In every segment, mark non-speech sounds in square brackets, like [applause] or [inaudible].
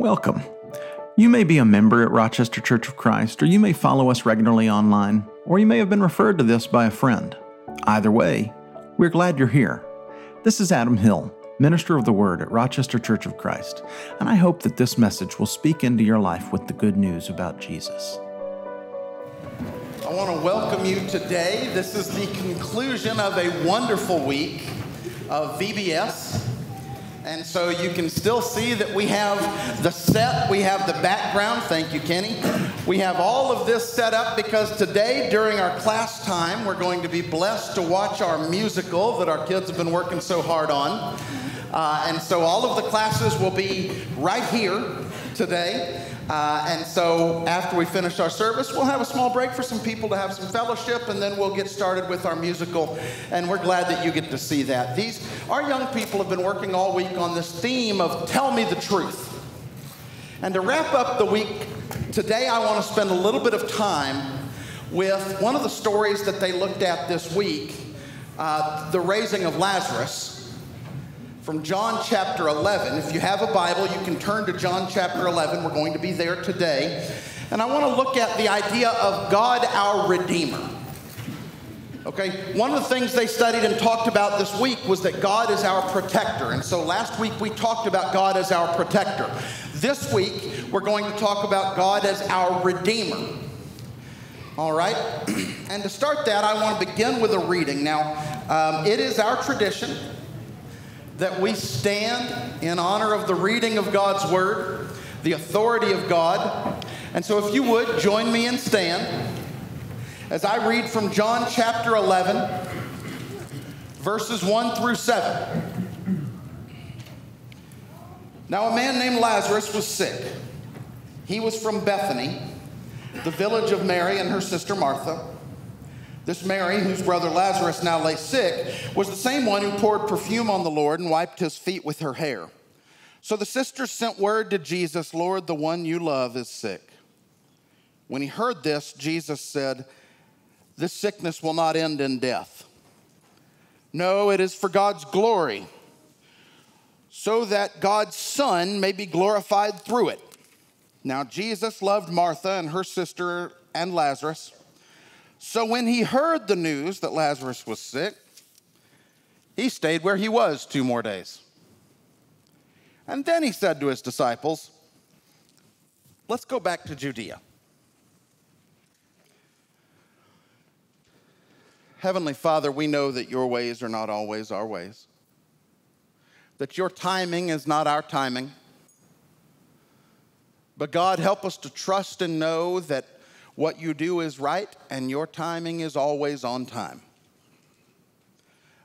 Welcome. You may be a member at Rochester Church of Christ, or you may follow us regularly online, or you may have been referred to this by a friend. Either way, we're glad you're here. This is Adam Hill, minister of the Word at Rochester Church of Christ, and I hope that this message will speak into your life with the good news about Jesus. I want to welcome you today. This is the conclusion of a wonderful week of VBS. And so you can still see that we have the set, we have the background. Thank you, Kenny. We have all of this set up because today, during our class time, we're going to be blessed to watch our musical that our kids have been working so hard on. Uh, and so all of the classes will be right here today. Uh, and so after we finish our service, we'll have a small break for some people to have some fellowship, and then we'll get started with our musical. And we're glad that you get to see that. These, our young people have been working all week on this theme of tell me the truth. And to wrap up the week, today I want to spend a little bit of time with one of the stories that they looked at this week uh, the raising of Lazarus from John chapter 11. If you have a Bible, you can turn to John chapter 11. We're going to be there today. And I want to look at the idea of God our Redeemer. Okay, one of the things they studied and talked about this week was that God is our protector. And so last week we talked about God as our protector. This week we're going to talk about God as our Redeemer. All right, [clears throat] and to start that, I want to begin with a reading. Now, um, it is our tradition that we stand in honor of the reading of God's word, the authority of God. And so, if you would, join me and stand as I read from John chapter 11, verses 1 through 7. Now, a man named Lazarus was sick. He was from Bethany, the village of Mary and her sister Martha. This Mary, whose brother Lazarus now lay sick, was the same one who poured perfume on the Lord and wiped his feet with her hair. So the sisters sent word to Jesus, Lord, the one you love is sick. When he heard this, Jesus said, This sickness will not end in death. No, it is for God's glory, so that God's Son may be glorified through it. Now, Jesus loved Martha and her sister and Lazarus. So when he heard the news that Lazarus was sick, he stayed where he was two more days. And then he said to his disciples, Let's go back to Judea. Heavenly Father, we know that your ways are not always our ways, that your timing is not our timing. But God, help us to trust and know that what you do is right, and your timing is always on time.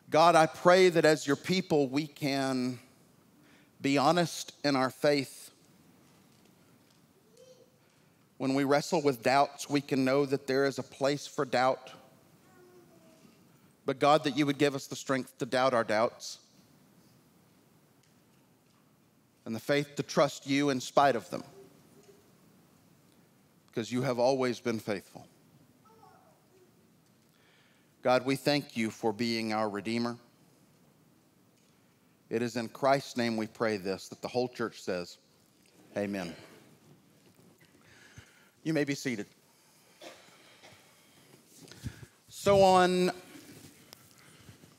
God, I pray that as your people, we can be honest in our faith. When we wrestle with doubts, we can know that there is a place for doubt. But God, that you would give us the strength to doubt our doubts and the faith to trust you in spite of them because you have always been faithful. God, we thank you for being our Redeemer. It is in Christ's name we pray this that the whole church says, Amen. You may be seated. So on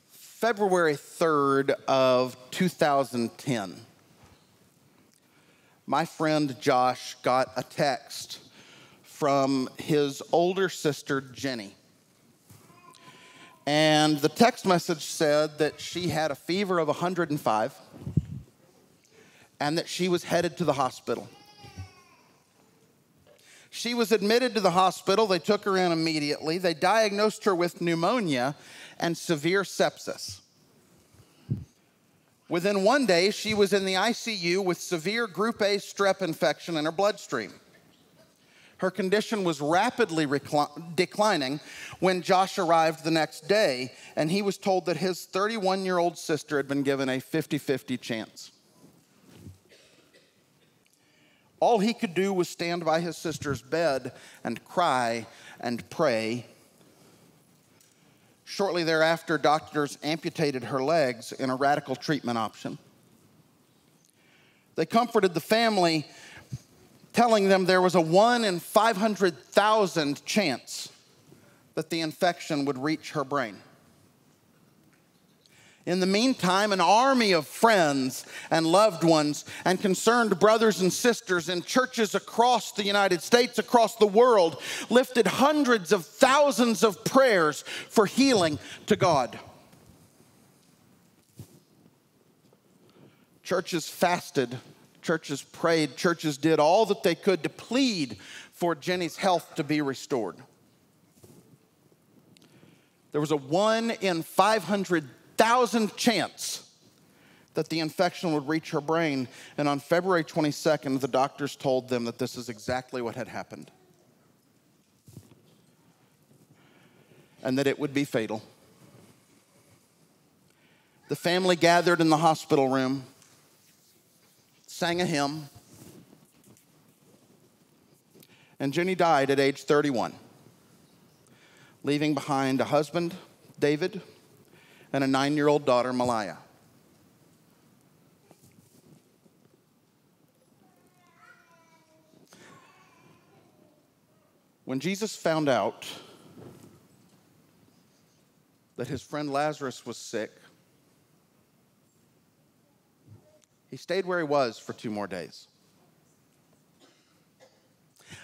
February 3rd of 2010, my friend Josh got a text from his older sister, Jenny. And the text message said that she had a fever of 105 and that she was headed to the hospital. She was admitted to the hospital. They took her in immediately. They diagnosed her with pneumonia and severe sepsis. Within one day, she was in the ICU with severe group A strep infection in her bloodstream. Her condition was rapidly recli- declining when Josh arrived the next day, and he was told that his 31 year old sister had been given a 50 50 chance. All he could do was stand by his sister's bed and cry and pray. Shortly thereafter, doctors amputated her legs in a radical treatment option. They comforted the family telling them there was a one in 500,000 chance that the infection would reach her brain. In the meantime, an army of friends and loved ones and concerned brothers and sisters in churches across the United States, across the world, lifted hundreds of thousands of prayers for healing to God. Churches fasted, churches prayed, churches did all that they could to plead for Jenny's health to be restored. There was a one in 500 thousand chance that the infection would reach her brain. And on February 22nd, the doctors told them that this is exactly what had happened and that it would be fatal. The family gathered in the hospital room, sang a hymn, and Jenny died at age 31, leaving behind a husband, David, and a nine year old daughter, Malaya. When Jesus found out that his friend Lazarus was sick, he stayed where he was for two more days.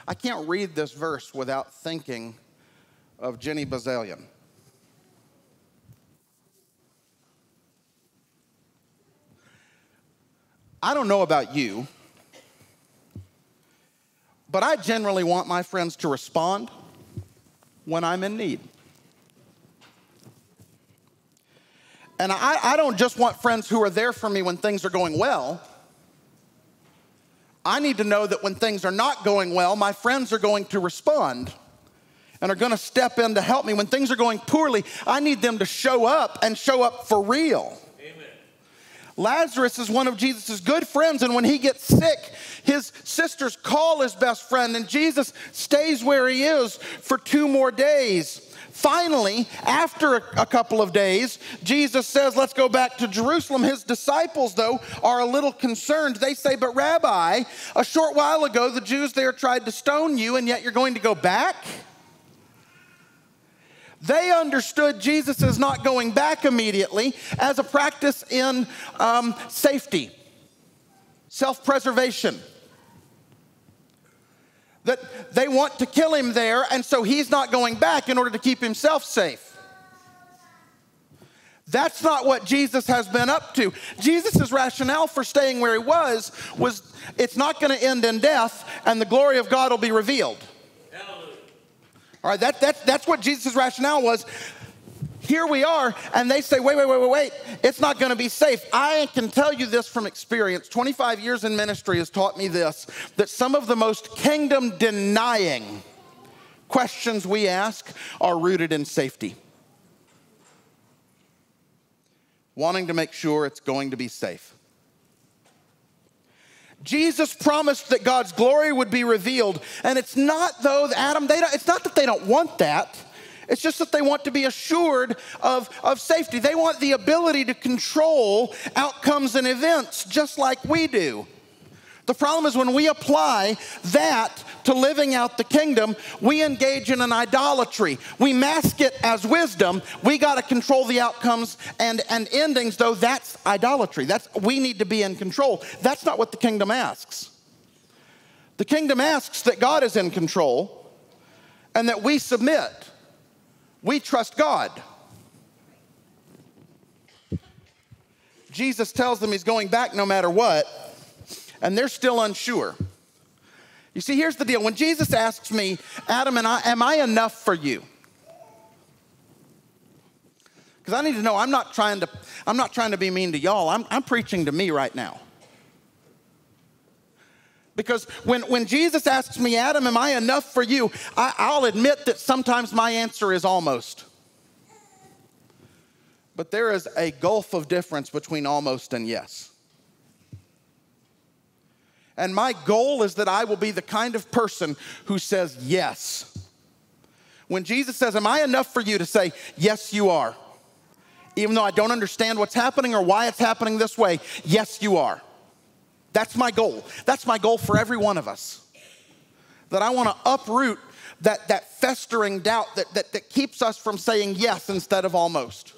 I can't read this verse without thinking of Jenny Bazalian. I don't know about you, but I generally want my friends to respond when I'm in need. And I, I, don't just want friends who are there for me when things are going well. I need to know that when things are not going well, my friends are going to respond and are going to step in to help me. When things are going poorly, I need them to show up and show up for real. Lazarus is one of Jesus' good friends, and when he gets sick, his sisters call his best friend, and Jesus stays where he is for two more days. Finally, after a, couple of days, Jesus says, Let's go back to Jerusalem. His disciples, though, are a little concerned. They say, But Rabbi, a short while ago, the Jews there tried to stone you, and yet you're going to go back? They understood Jesus is not going back immediately as a practice in um, safety, self preservation. That they want to kill him there, and so he's not going back in order to keep himself safe. That's not what Jesus has been up to. Jesus' rationale for staying where he was was it's not going to end in death, and the glory of God will be revealed. All right, that, that, that's what Jesus' rationale was. Here we are, and they say, wait, wait, wait, wait, wait, it's not gonna be safe. I can tell you this from experience. 25 years in ministry has taught me this that some of the most kingdom denying questions we ask are rooted in safety. Wanting to make sure it's going to be safe. Jesus promised that God's glory would be revealed. And it's not, though, Adam, they don't, it's not that they don't want that. It's just that they want to be assured of, of safety. They want the ability to control outcomes and events just like we do. The problem is when we apply that to living out the kingdom, we engage in an idolatry. We mask it as wisdom. We got to control the outcomes and, and endings, though that's idolatry. That's we need to be in control. That's not what the kingdom asks. The kingdom asks that God is in control and that we submit. We trust God. Jesus tells them he's going back no matter what and they're still unsure. You see, here's the deal. When Jesus asks me, Adam and I, am I enough for you? Because I need to know I'm not trying to, I'm not trying to be mean to y'all. I'm, I'm preaching to me right now. Because when, when Jesus asks me, Adam, am I enough for you? I, I'll admit that sometimes my answer is almost. But there is a gulf of difference between almost and yes. And my goal is that I will be the kind of person who says yes. When Jesus says, Am I enough for you to say, Yes, you are? Even though I don't understand what's happening or why it's happening this way, yes, you are. That's my goal. That's my goal for every one of us. that I want to uproot that, that festering doubt that, that, that keeps us from saying yes instead of almost.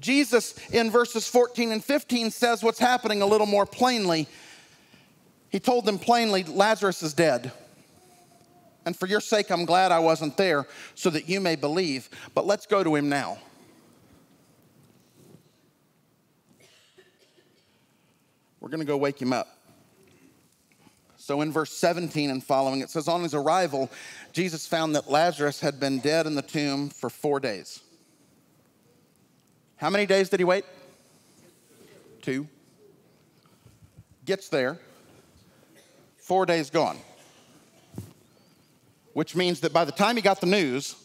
Jesus in verses 14 and 15 says what's happening a little more plainly. He told them plainly, Lazarus is dead. And for your sake, I'm glad I wasn't there so that you may believe. But let's go to him now. We're going to go wake him up. So in verse 17 and following, it says, On his arrival, Jesus found that Lazarus had been dead in the tomb for four days. How many days did he wait? Two. Gets there, four days gone. Which means that by the time he got the news,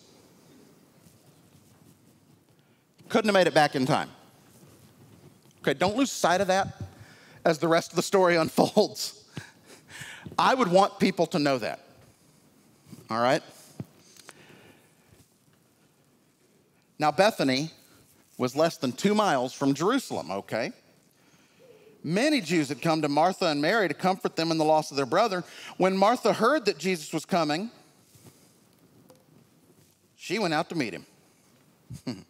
couldn't have made it back in time. Okay, don't lose sight of that as the rest of the story [laughs] unfolds. I would want people to know that. All right? Now, Bethany was less than two miles from Jerusalem, okay? Many Jews had come to Martha and Mary to comfort them in the loss of their brother. When Martha heard that Jesus was coming, she went out to meet him. [laughs]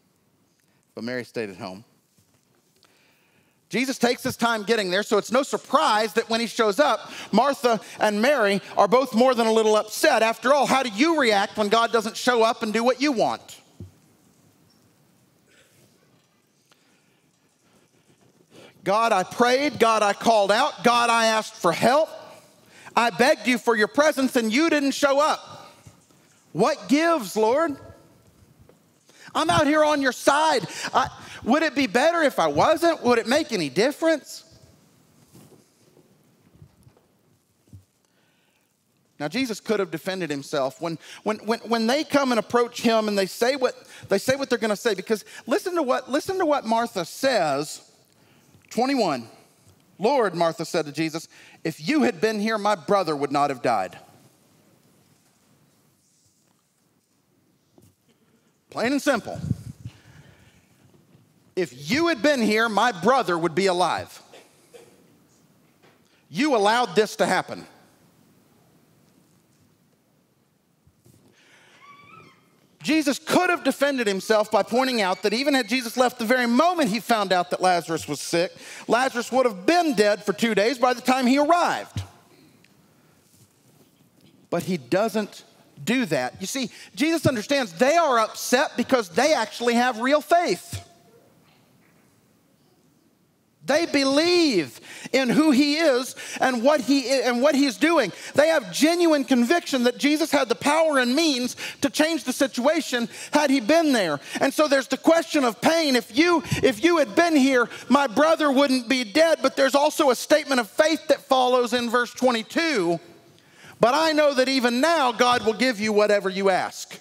but Mary stayed at home. Jesus takes his time getting there, so it's no surprise that when he shows up, Martha and Mary are both more than a little upset. After all, how do you react when God doesn't show up and do what you want? God, I prayed. God, I called out. God, I asked for help. I begged you for your presence and you didn't show up. What gives, Lord? I'm out here on your side. I, would it be better if I wasn't? Would it make any difference? Now, Jesus could have defended himself. When, when, when, when they come and approach him and they say what, they say what they're going to say, because listen to, what, listen to what Martha says 21. Lord, Martha said to Jesus, if you had been here, my brother would not have died. Plain and simple. If you had been here, my brother would be alive. You allowed this to happen. Jesus could have defended himself by pointing out that even had Jesus left the very moment he found out that Lazarus was sick, Lazarus would have been dead for two days by the time he arrived. But he doesn't do that. You see, Jesus understands they are upset because they actually have real faith. They believe in who he is and what he and what he's doing. They have genuine conviction that Jesus had the power and means to change the situation had he been there. And so there's the question of pain. If you if you had been here, my brother wouldn't be dead, but there's also a statement of faith that follows in verse 22. But I know that even now God will give you whatever you ask.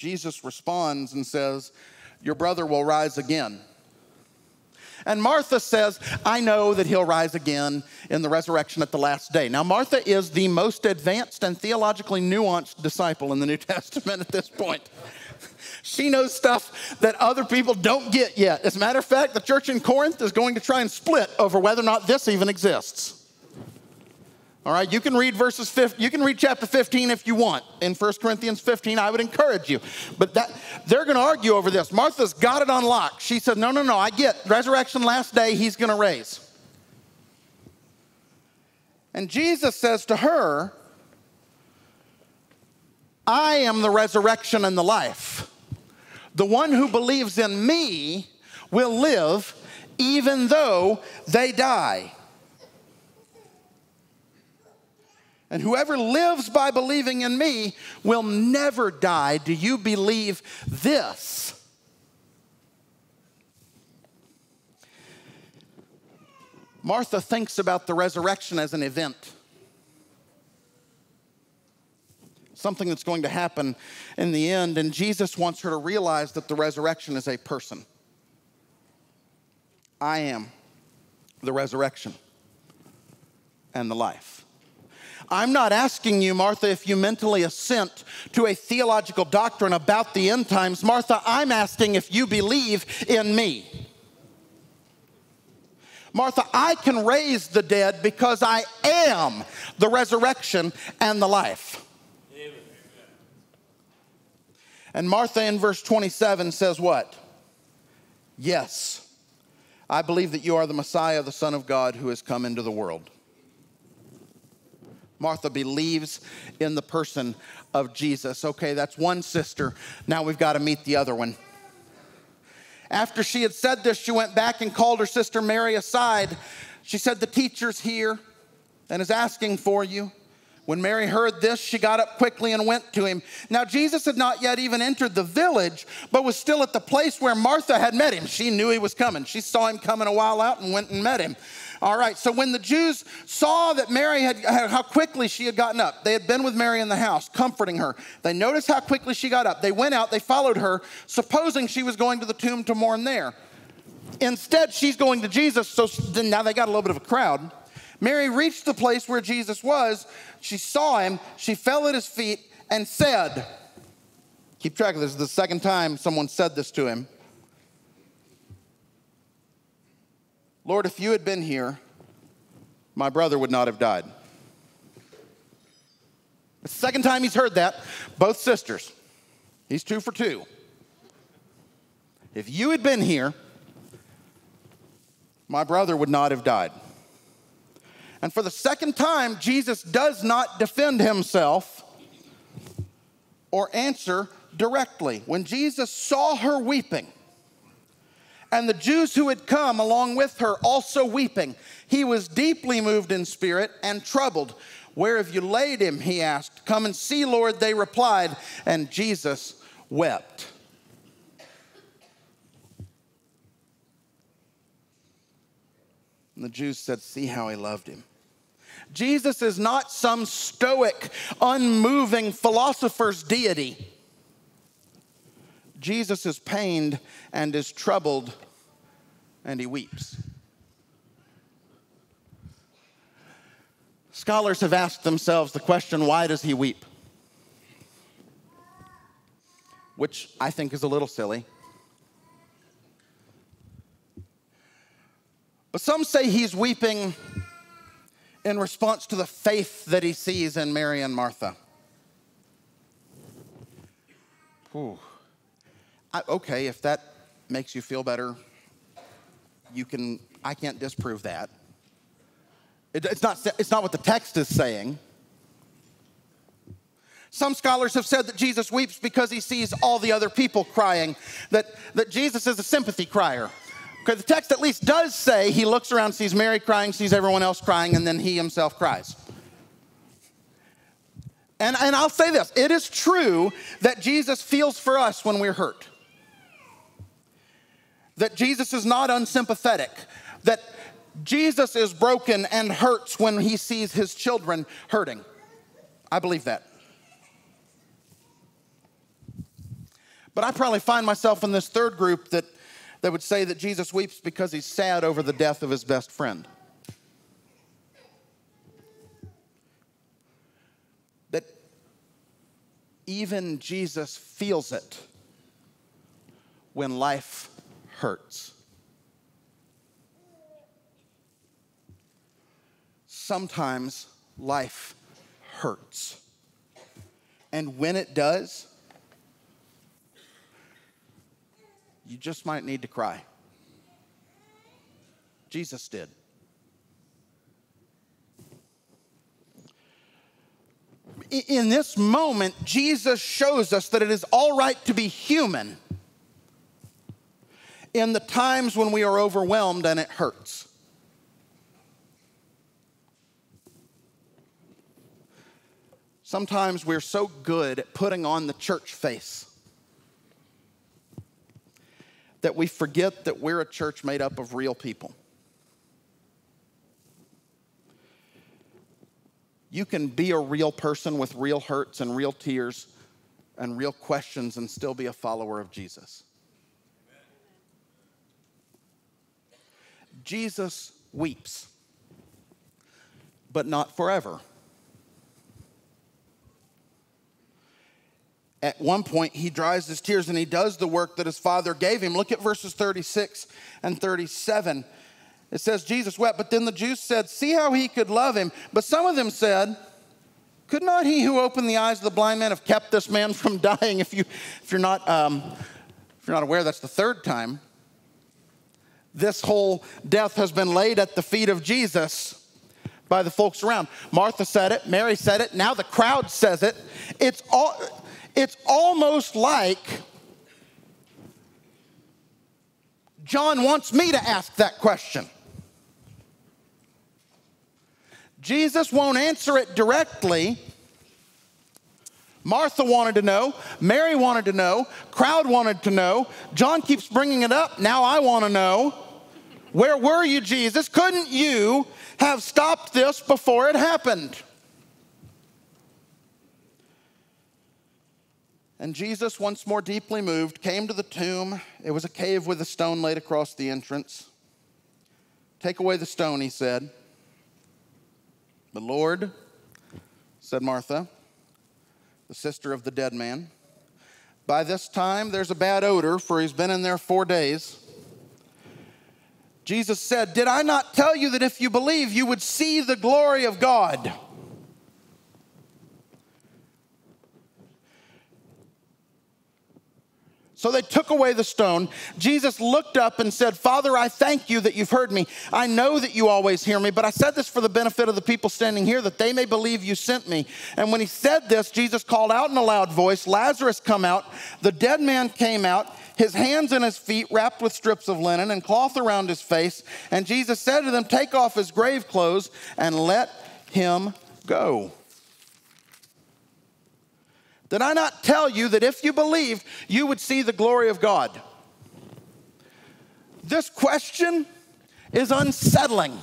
Jesus responds and says, Your brother will rise again. And Martha says, I know that he'll rise again in the resurrection at the last day. Now, Martha is the most advanced and theologically nuanced disciple in the New [laughs] Testament at this point. She knows stuff that other people don't get yet. As a matter of fact, the church in Corinth is going to try and split over whether or not this even exists. All right, you can read verses 15, you can read chapter 15 if you want in 1 Corinthians 15. I would encourage you. But that they're going to argue over this. Martha's got it on lock. She said, "No, no, no, I get resurrection last day, he's going to raise." And Jesus says to her, I am the resurrection and the life. The one who believes in me will live even though they die. And whoever lives by believing in me will never die. Do you believe this? Martha thinks about the resurrection as an event, something that's going to happen in the end, and Jesus wants her to realize that the resurrection is a person. I am the resurrection and the life. I'm not asking you, Martha, if you mentally assent to a theological doctrine about the end times. Martha, I'm asking if you believe in me. Martha, I can raise the dead because I am the resurrection and the life. Amen. And Martha in verse 27 says, What? Yes, I believe that you are the Messiah, the Son of God, who has come into the world. Martha believes in the person of Jesus. Okay, that's one sister. Now we've got to meet the other one. After she had said this, she went back and called her sister Mary aside. She said, The teacher's here and is asking for you. When Mary heard this, she got up quickly and went to him. Now, Jesus had not yet even entered the village, but was still at the place where Martha had met him. She knew he was coming. She saw him coming a while out and went and met him. All right, so when the Jews saw that Mary had, how quickly she had gotten up, they had been with Mary in the house, comforting her. They noticed how quickly she got up. They went out, they followed her, supposing she was going to the tomb to mourn there. Instead, she's going to Jesus, so now they got a little bit of a crowd. Mary reached the place where Jesus was. She saw him, she fell at his feet, and said, Keep track of this, this is the second time someone said this to him. Lord, if you had been here, my brother would not have died. The second time he's heard that, both sisters. He's two for two. If you had been here, my brother would not have died. And for the second time, Jesus does not defend himself or answer directly. When Jesus saw her weeping, and the Jews who had come along with her also weeping. He was deeply moved in spirit and troubled. Where have you laid him? He asked. Come and see, Lord, they replied. And Jesus wept. And the Jews said, See how he loved him. Jesus is not some stoic, unmoving philosopher's deity. Jesus is pained and is troubled and he weeps. Scholars have asked themselves the question why does he weep? Which I think is a little silly. But some say he's weeping in response to the faith that he sees in Mary and Martha. Ooh. I, okay, if that makes you feel better, you can, I can't disprove that. It, it's, not, it's not what the text is saying. Some scholars have said that Jesus weeps because he sees all the other people crying, that, that Jesus is a sympathy crier. Because the text at least does say he looks around, sees Mary crying, sees everyone else crying, and then he himself cries. And, and I'll say this it is true that Jesus feels for us when we're hurt that Jesus is not unsympathetic, that Jesus is broken and hurts when he sees his children hurting. I believe that. But I probably find myself in this third group that, that would say that Jesus weeps because he's sad over the death of his best friend. That even Jesus feels it when life hurts. Sometimes life hurts. And when it does, you just might need to cry. Jesus did. In this moment, Jesus shows us that it is all right to be human in the times when we are overwhelmed and it hurts. Sometimes we're so good at putting on the church face that we forget that we're a church made up of real people. You can be a real person with real hurts and real tears and real questions and still be a follower of Jesus. Jesus weeps, but not forever. At one point, he dries his tears and he does the work that his father gave him. Look at verses 36 and 37. It says, Jesus wept, but then the Jews said, See how he could love him. But some of them said, Could not he who opened the eyes of the blind man have kept this man from dying? If, you, if, you're, not, um, if you're not aware, that's the third time this whole death has been laid at the feet of Jesus by the folks around. Martha said it, Mary said it, now the crowd says it. It's, all, it's almost like John wants me to ask that question. Jesus won't answer it directly. Martha wanted to know, Mary wanted to know, crowd wanted to know. John keeps bringing it up. Now I want to know. Where were you, Jesus? Couldn't you have stopped this before it happened? And Jesus, once more deeply moved, came to the tomb. It was a cave with a stone laid across the entrance. Take away the stone, he said. The Lord, said Martha, the sister of the dead man, by this time there's a bad odor, for he's been in there four days. Jesus said, Did I not tell you that if you believe, you would see the glory of God? So they took away the stone. Jesus looked up and said, Father, I thank you that you've heard me. I know that you always hear me, but I said this for the benefit of the people standing here, that they may believe you sent me. And when he said this, Jesus called out in a loud voice, Lazarus, come out. The dead man came out, his hands and his feet wrapped with strips of linen and cloth around his face. And Jesus said to them, Take off his grave clothes and let him go. Did I not tell you that if you believed, you would see the glory of God? This question is unsettling.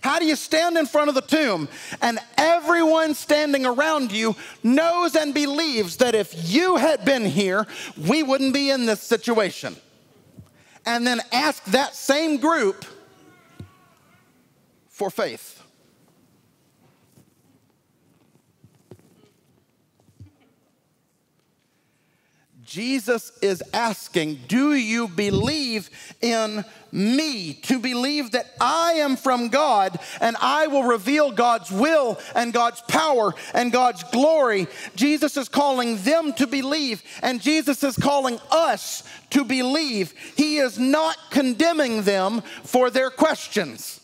How do you stand in front of the tomb and everyone standing around you knows and believes that if you had been here, we wouldn't be in this situation? And then ask that same group for faith. Jesus is asking, Do you believe in me? To believe that I am from God and I will reveal God's will and God's power and God's glory. Jesus is calling them to believe, and Jesus is calling us to believe. He is not condemning them for their questions.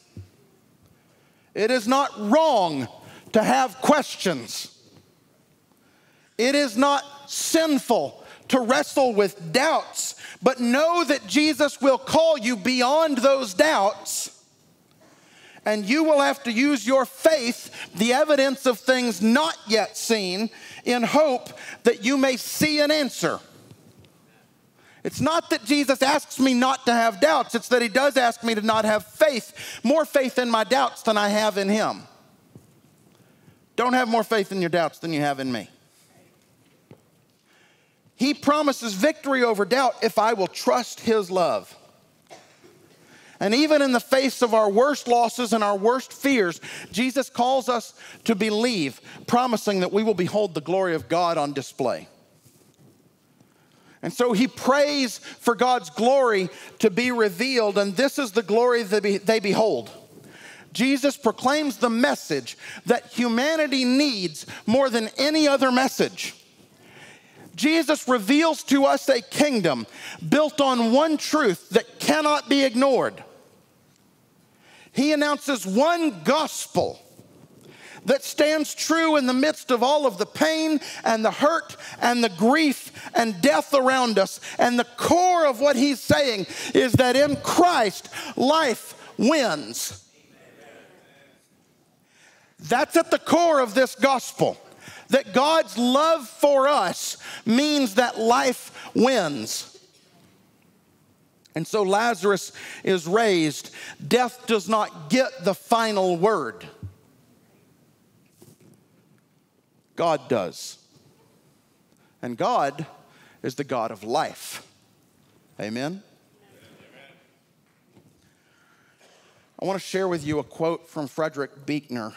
It is not wrong to have questions, it is not sinful to wrestle with doubts, but know that Jesus will call you beyond those doubts. And you will have to use your faith, the evidence of things not yet seen, in hope that you may see an answer. It's not that Jesus asks me not to have doubts, it's that he does ask me to not have faith, more faith in my doubts than I have in him. Don't have more faith in your doubts than you have in me. He promises victory over doubt if I will trust His love. And even in the face of our worst losses and our worst fears, Jesus calls us to believe, promising that we will behold the glory of God on display. And so he prays for God's glory to be revealed, and this is the glory that they behold. Jesus proclaims the message that humanity needs more than any other message. Jesus reveals to us a kingdom built on one truth that cannot be ignored. He announces one gospel that stands true in the midst of all of the pain and the hurt and the grief and death around us. And the core of what he's saying is that in Christ, life wins. That's at the core of this gospel that God's love for us means that life wins. And so Lazarus is raised. Death does not get the final word, God does. And God is the God of life. Amen? I want to share with you a quote from Frederick Buechner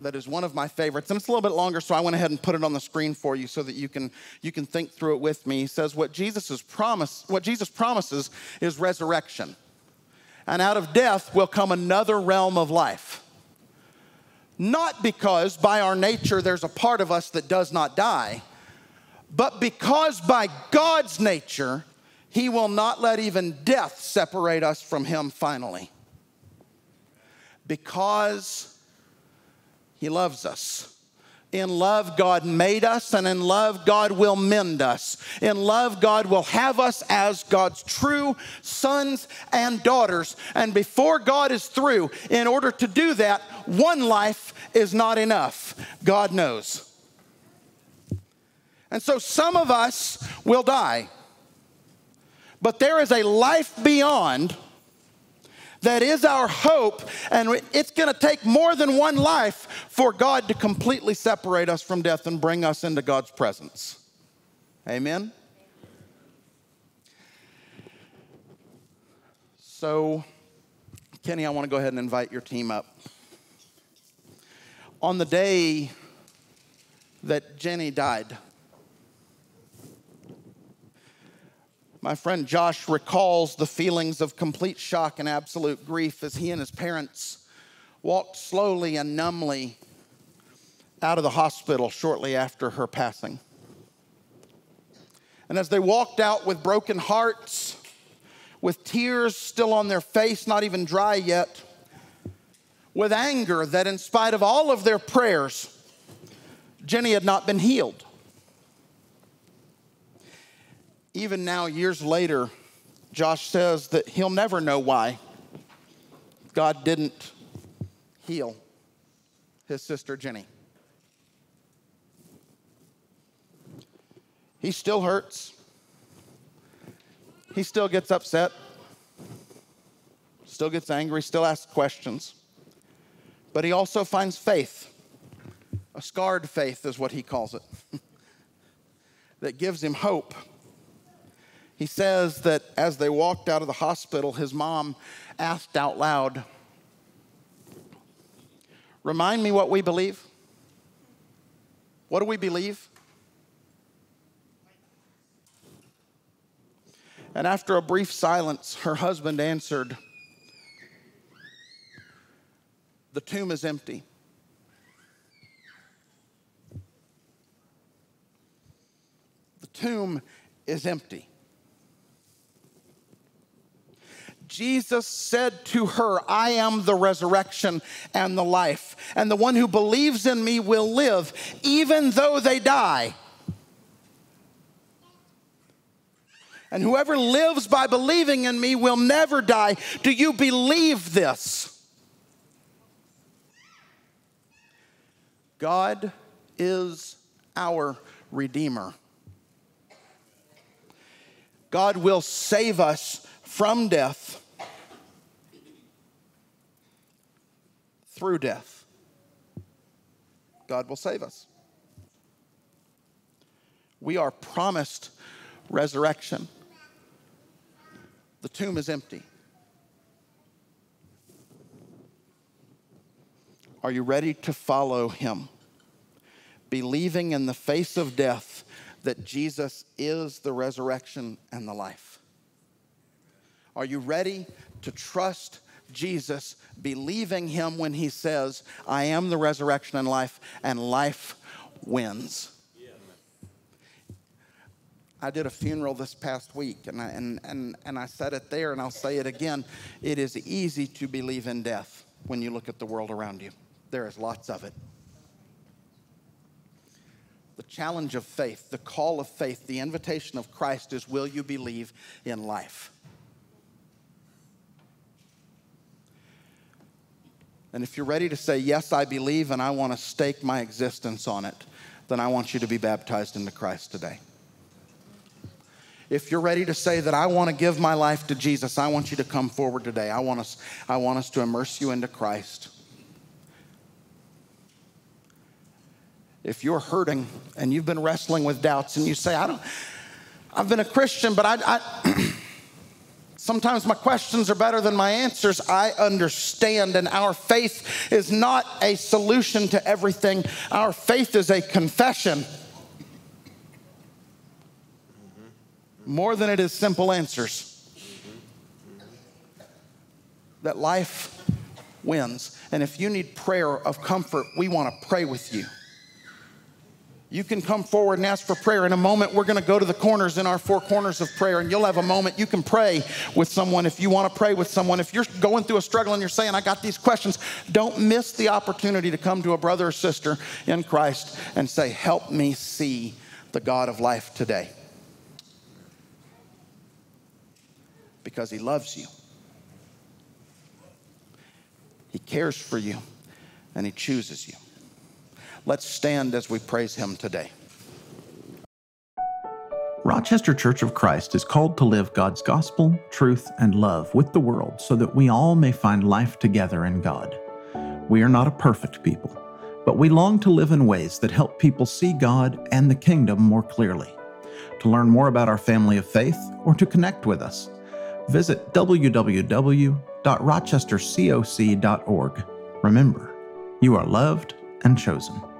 that is one of my favorites, and it's a little bit longer, so I went ahead and put it on the screen for you so that you can you can think through it with me. He says, "What Jesus is promise, what Jesus promises is resurrection, and out of death will come another realm of life." Not because by our nature there's a part of us that does not die, but because by God's nature he will not let even death separate us from him finally. Because he loves us. In love, God made us, and in love, God will mend us. In love, God will have us as God's true sons and daughters. And before God is through, in order to do that, one life is not enough. God knows. And so some of us will die. But there is a life beyond that is our hope, and it's going to take more than one life for God to completely separate us from death and bring us into God's presence. Amen? So, Kenny, I want to go ahead and invite your team up. On the day that Jenny died, My friend Josh recalls the feelings of complete shock and absolute grief as he and his parents walked slowly and numbly out of the hospital shortly after her passing. And as they walked out with broken hearts, with tears still on their face, not even dry yet, with anger that, in spite of all of their prayers, Jenny had not been healed even now, years later, Josh says that he'll never know why God didn't heal his sister Jenny. He still hurts. He still gets upset, still gets angry, still asks questions. But he also finds faith. A scarred faith is what he calls it, [laughs] that gives him hope he says that as they walked out of the hospital, his mom asked out loud, Remind me what we believe. What do we believe? And after a brief silence, her husband answered, The tomb is empty. The tomb is empty. Jesus said to her, I am the resurrection and the life, and the one who believes in me will live even though they die. And whoever lives by believing in me will never die. Do you believe this? God is our Redeemer. God will save us from death through death. God will save us. We are promised resurrection. The tomb is empty. Are you ready to follow him? Believing in the face of death that Jesus is the resurrection and the life. Are you ready to trust Jesus, believing him when he says, I am the resurrection and life, and life wins? I did a funeral this past week, and I, and, and, and I said it there, and I'll say it again. It is easy to believe in death when you look at the world around you, there is lots of it. The challenge of faith, the call of faith, the invitation of Christ is will you believe in life? And if you're ready to say, Yes, I believe, and I want to stake my existence on it, then I want you to be baptized into Christ today. If you're ready to say that I want to give my life to Jesus, I want you to come forward today. I want us, I want us to immerse you into Christ. If you're hurting and you've been wrestling with doubts and you say, I don't, I've been a Christian, but I, I [clears throat] Sometimes my questions are better than my answers. I understand, and our faith is not a solution to everything. Our faith is a confession more than it is simple answers. That life wins. And if you need prayer of comfort, we want to pray with you. You can come forward and ask for prayer. In a moment, we're going to go to the corners in our four corners of prayer, and you'll have a moment you can pray with someone if you want to pray with someone. If you're going through a struggle and you're saying, I got these questions, don't miss the opportunity to come to a brother or sister in Christ and say, Help me see the God of life today. Because he loves you, he cares for you, and he chooses you. Let's stand as we praise him today. Rochester Church of Christ is called to live God's gospel, truth, and love with the world so that we all may find life together in God. We are not a perfect people, but we long to live in ways that help people see God and the kingdom more clearly. To learn more about our family of faith or to connect with us, visit www.rochestercoc.org. Remember, you are loved and chosen.